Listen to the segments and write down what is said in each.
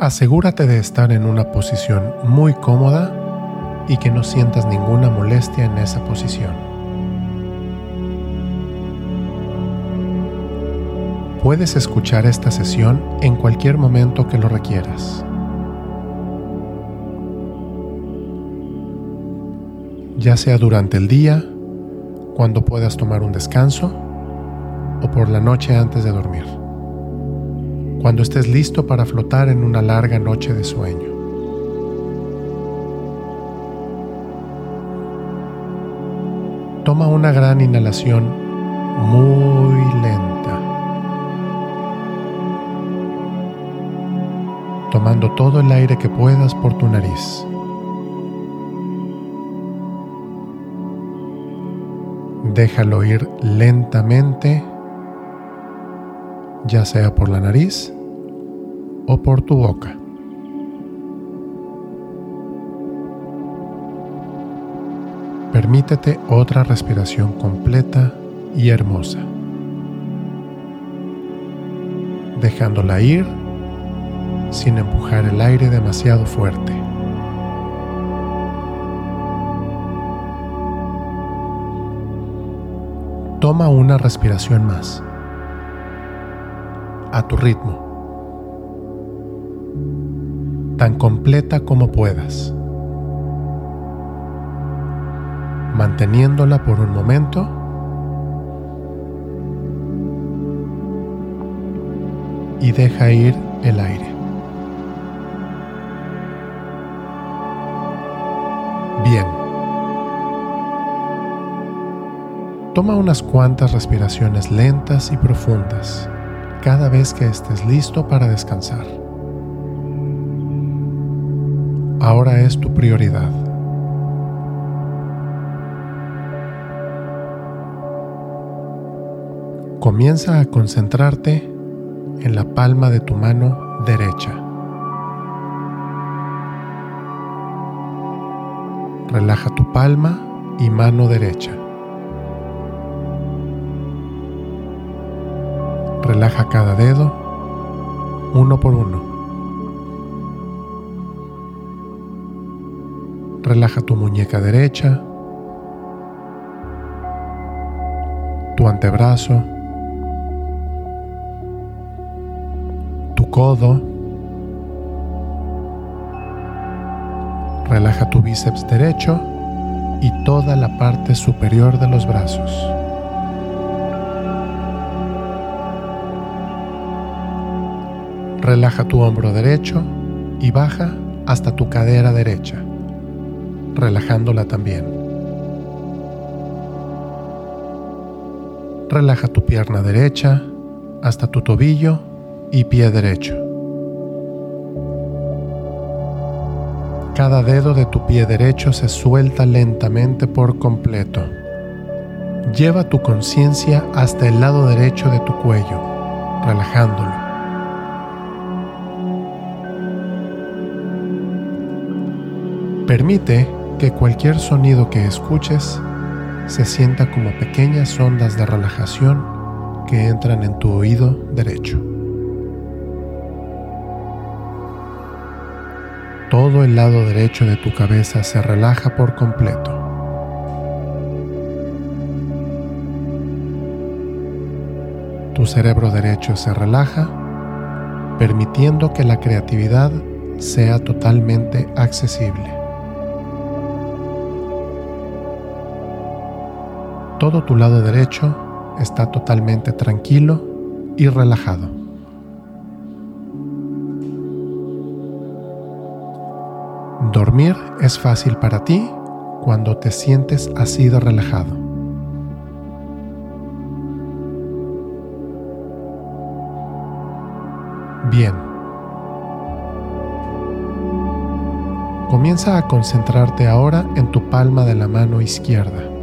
Asegúrate de estar en una posición muy cómoda y que no sientas ninguna molestia en esa posición. Puedes escuchar esta sesión en cualquier momento que lo requieras. Ya sea durante el día, cuando puedas tomar un descanso, o por la noche antes de dormir, cuando estés listo para flotar en una larga noche de sueño. Toma una gran inhalación muy lenta, tomando todo el aire que puedas por tu nariz. Déjalo ir lentamente ya sea por la nariz o por tu boca. Permítete otra respiración completa y hermosa, dejándola ir sin empujar el aire demasiado fuerte. Toma una respiración más a tu ritmo, tan completa como puedas, manteniéndola por un momento y deja ir el aire. Bien. Toma unas cuantas respiraciones lentas y profundas cada vez que estés listo para descansar. Ahora es tu prioridad. Comienza a concentrarte en la palma de tu mano derecha. Relaja tu palma y mano derecha. Relaja cada dedo uno por uno. Relaja tu muñeca derecha, tu antebrazo, tu codo. Relaja tu bíceps derecho y toda la parte superior de los brazos. Relaja tu hombro derecho y baja hasta tu cadera derecha, relajándola también. Relaja tu pierna derecha hasta tu tobillo y pie derecho. Cada dedo de tu pie derecho se suelta lentamente por completo. Lleva tu conciencia hasta el lado derecho de tu cuello, relajándolo. Permite que cualquier sonido que escuches se sienta como pequeñas ondas de relajación que entran en tu oído derecho. Todo el lado derecho de tu cabeza se relaja por completo. Tu cerebro derecho se relaja, permitiendo que la creatividad sea totalmente accesible. Todo tu lado derecho está totalmente tranquilo y relajado. Dormir es fácil para ti cuando te sientes así de relajado. Bien. Comienza a concentrarte ahora en tu palma de la mano izquierda.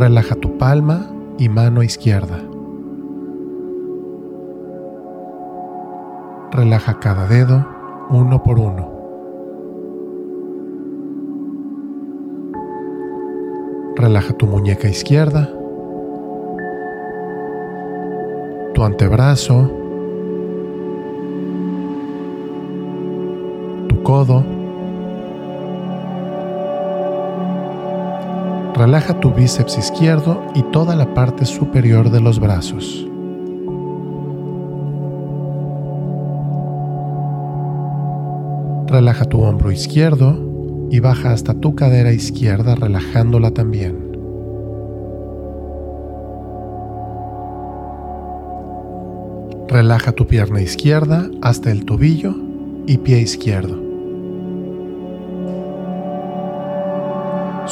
Relaja tu palma y mano izquierda. Relaja cada dedo uno por uno. Relaja tu muñeca izquierda. tu antebrazo, tu codo. Relaja tu bíceps izquierdo y toda la parte superior de los brazos. Relaja tu hombro izquierdo y baja hasta tu cadera izquierda relajándola también. Relaja tu pierna izquierda hasta el tobillo y pie izquierdo.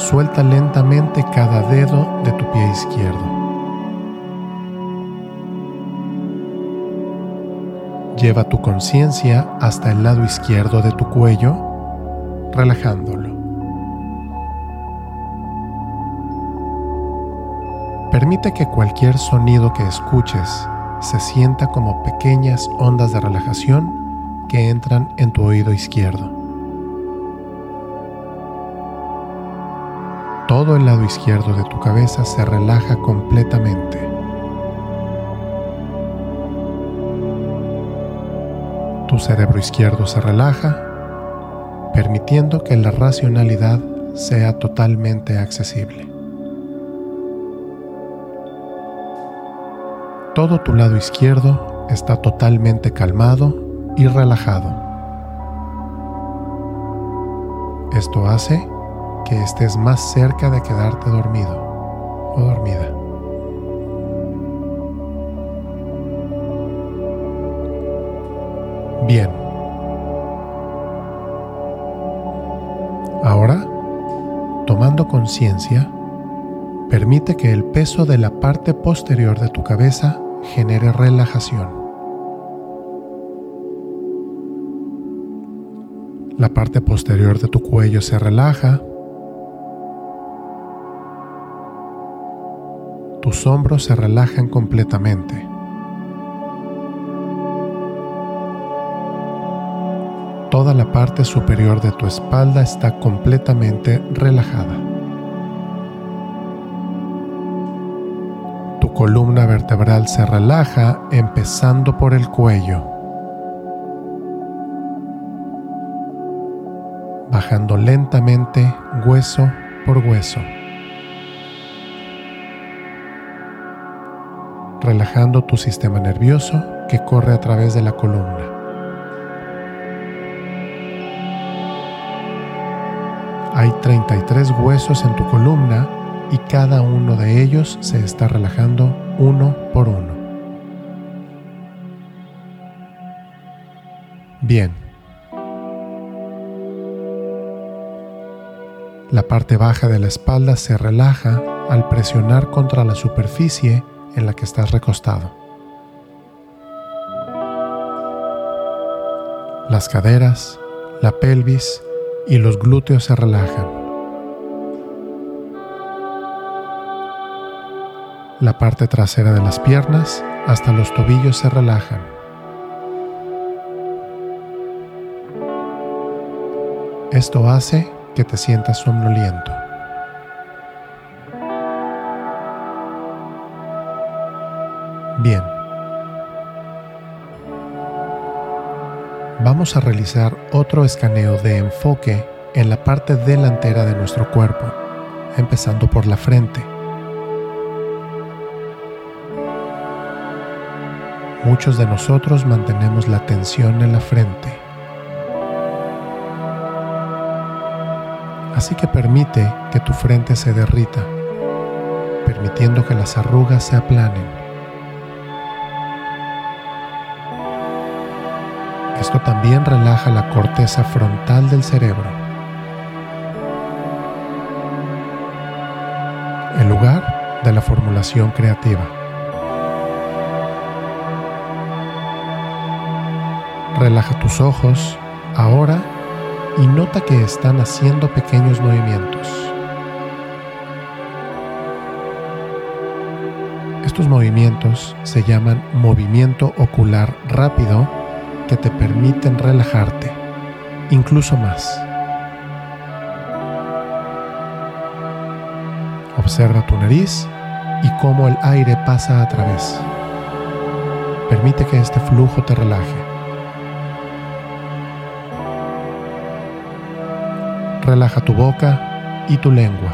Suelta lentamente cada dedo de tu pie izquierdo. Lleva tu conciencia hasta el lado izquierdo de tu cuello, relajándolo. Permite que cualquier sonido que escuches se sienta como pequeñas ondas de relajación que entran en tu oído izquierdo. Todo el lado izquierdo de tu cabeza se relaja completamente. Tu cerebro izquierdo se relaja, permitiendo que la racionalidad sea totalmente accesible. Todo tu lado izquierdo está totalmente calmado y relajado. Esto hace que estés más cerca de quedarte dormido o dormida. Bien. Ahora, tomando conciencia, permite que el peso de la parte posterior de tu cabeza genere relajación. La parte posterior de tu cuello se relaja. Tus hombros se relajan completamente. Toda la parte superior de tu espalda está completamente relajada. Tu columna vertebral se relaja empezando por el cuello, bajando lentamente hueso por hueso, relajando tu sistema nervioso que corre a través de la columna. Hay 33 huesos en tu columna y cada uno de ellos se está relajando uno por uno. Bien. La parte baja de la espalda se relaja al presionar contra la superficie en la que estás recostado. Las caderas, la pelvis y los glúteos se relajan. La parte trasera de las piernas hasta los tobillos se relajan. Esto hace que te sientas somnoliento. Vamos a realizar otro escaneo de enfoque en la parte delantera de nuestro cuerpo, empezando por la frente. Muchos de nosotros mantenemos la tensión en la frente. Así que permite que tu frente se derrita, permitiendo que las arrugas se aplanen. También relaja la corteza frontal del cerebro, el lugar de la formulación creativa. Relaja tus ojos ahora y nota que están haciendo pequeños movimientos. Estos movimientos se llaman movimiento ocular rápido que te permiten relajarte, incluso más. Observa tu nariz y cómo el aire pasa a través. Permite que este flujo te relaje. Relaja tu boca y tu lengua.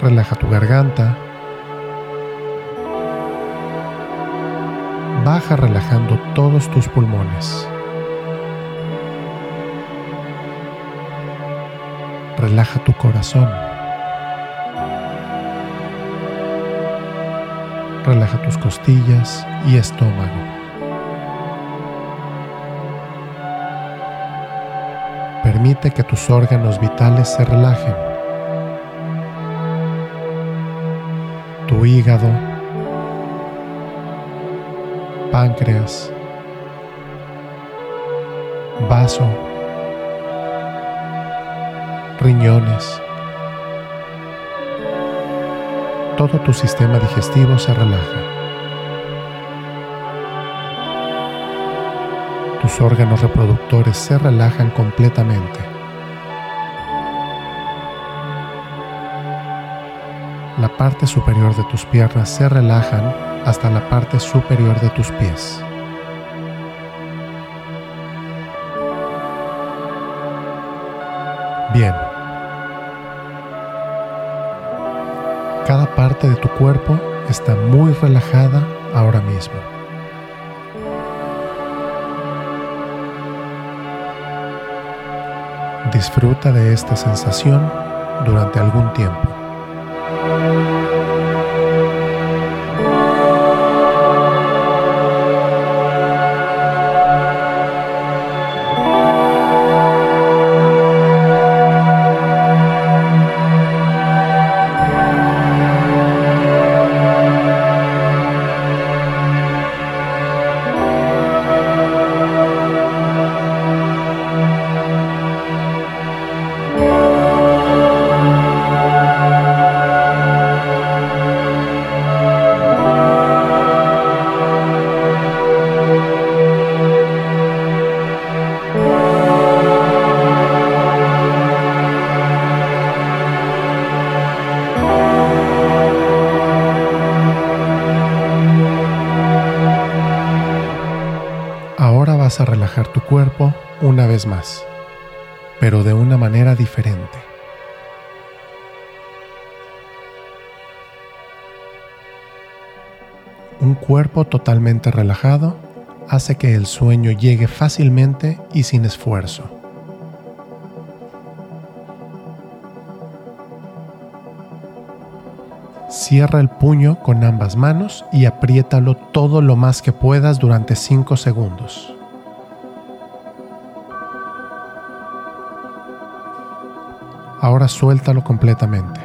Relaja tu garganta. Baja relajando todos tus pulmones. Relaja tu corazón. Relaja tus costillas y estómago. Permite que tus órganos vitales se relajen. Tu hígado, páncreas, vaso, riñones, todo tu sistema digestivo se relaja. Tus órganos reproductores se relajan completamente. La parte superior de tus piernas se relajan hasta la parte superior de tus pies. Bien. Cada parte de tu cuerpo está muy relajada ahora mismo. Disfruta de esta sensación durante algún tiempo. Más, pero de una manera diferente. Un cuerpo totalmente relajado hace que el sueño llegue fácilmente y sin esfuerzo. Cierra el puño con ambas manos y apriétalo todo lo más que puedas durante 5 segundos. Ahora suéltalo completamente.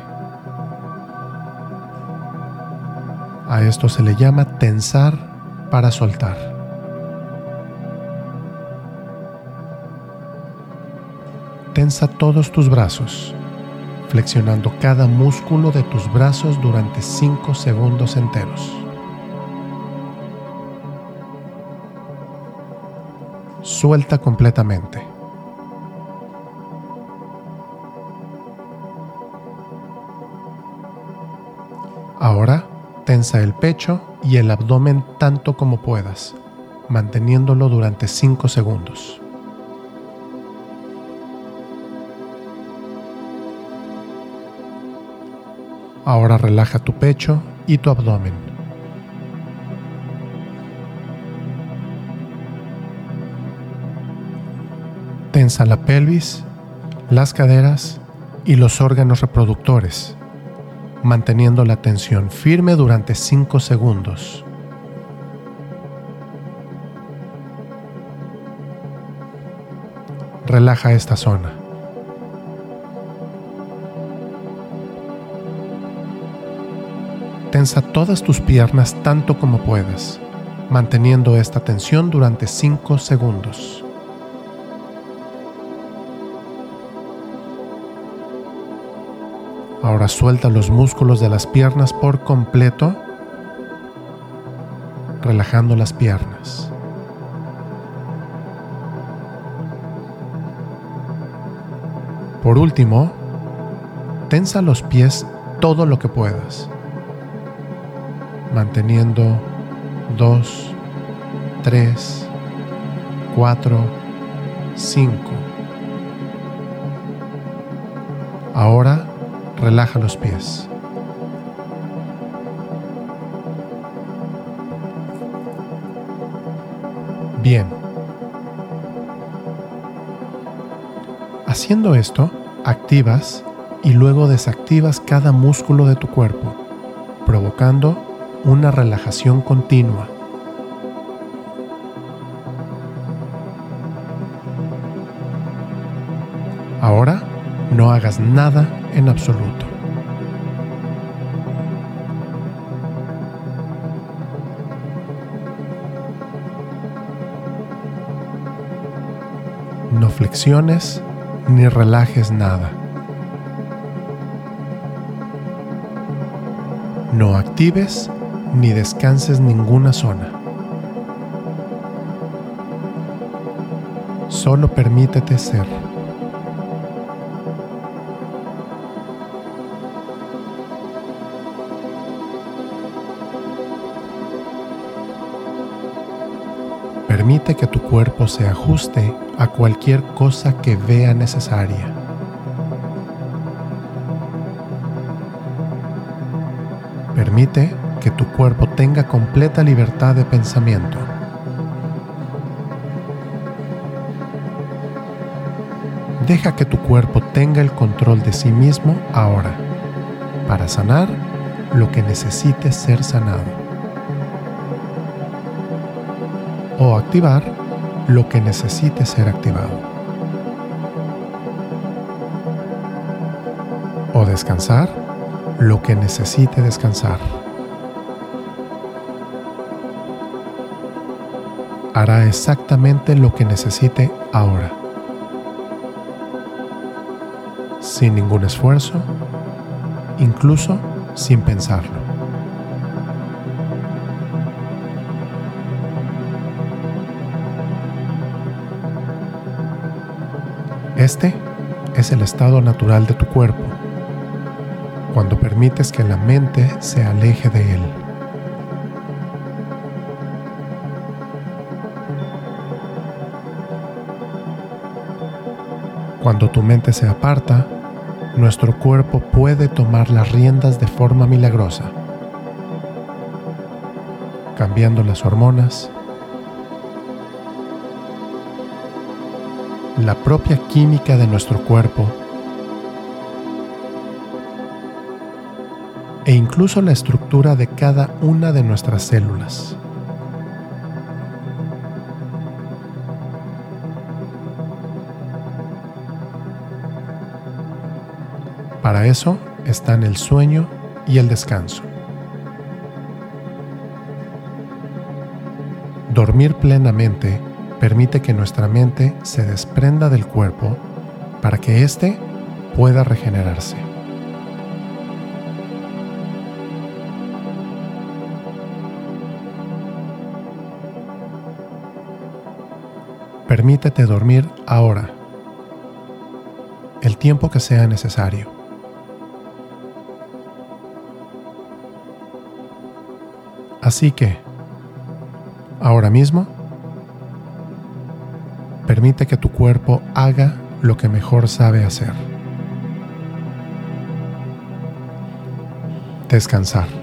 A esto se le llama tensar para soltar. Tensa todos tus brazos, flexionando cada músculo de tus brazos durante 5 segundos enteros. Suelta completamente. Tensa el pecho y el abdomen tanto como puedas, manteniéndolo durante 5 segundos. Ahora relaja tu pecho y tu abdomen. Tensa la pelvis, las caderas y los órganos reproductores manteniendo la tensión firme durante 5 segundos. Relaja esta zona. Tensa todas tus piernas tanto como puedas, manteniendo esta tensión durante 5 segundos. Ahora suelta los músculos de las piernas por completo, relajando las piernas. Por último, tensa los pies todo lo que puedas, manteniendo 2, 3, 4, 5. Ahora relaja los pies. Bien. Haciendo esto, activas y luego desactivas cada músculo de tu cuerpo, provocando una relajación continua. Nada en absoluto. No flexiones ni relajes nada. No actives ni descanses ninguna zona. Solo permítete ser. Permite que tu cuerpo se ajuste a cualquier cosa que vea necesaria. Permite que tu cuerpo tenga completa libertad de pensamiento. Deja que tu cuerpo tenga el control de sí mismo ahora, para sanar lo que necesite ser sanado. O activar lo que necesite ser activado. O descansar lo que necesite descansar. Hará exactamente lo que necesite ahora. Sin ningún esfuerzo, incluso sin pensarlo. Este es el estado natural de tu cuerpo, cuando permites que la mente se aleje de él. Cuando tu mente se aparta, nuestro cuerpo puede tomar las riendas de forma milagrosa, cambiando las hormonas, la propia química de nuestro cuerpo e incluso la estructura de cada una de nuestras células. Para eso están el sueño y el descanso. Dormir plenamente permite que nuestra mente se desprenda del cuerpo para que éste pueda regenerarse. Permítete dormir ahora, el tiempo que sea necesario. Así que, ahora mismo, Permite que tu cuerpo haga lo que mejor sabe hacer. Descansar.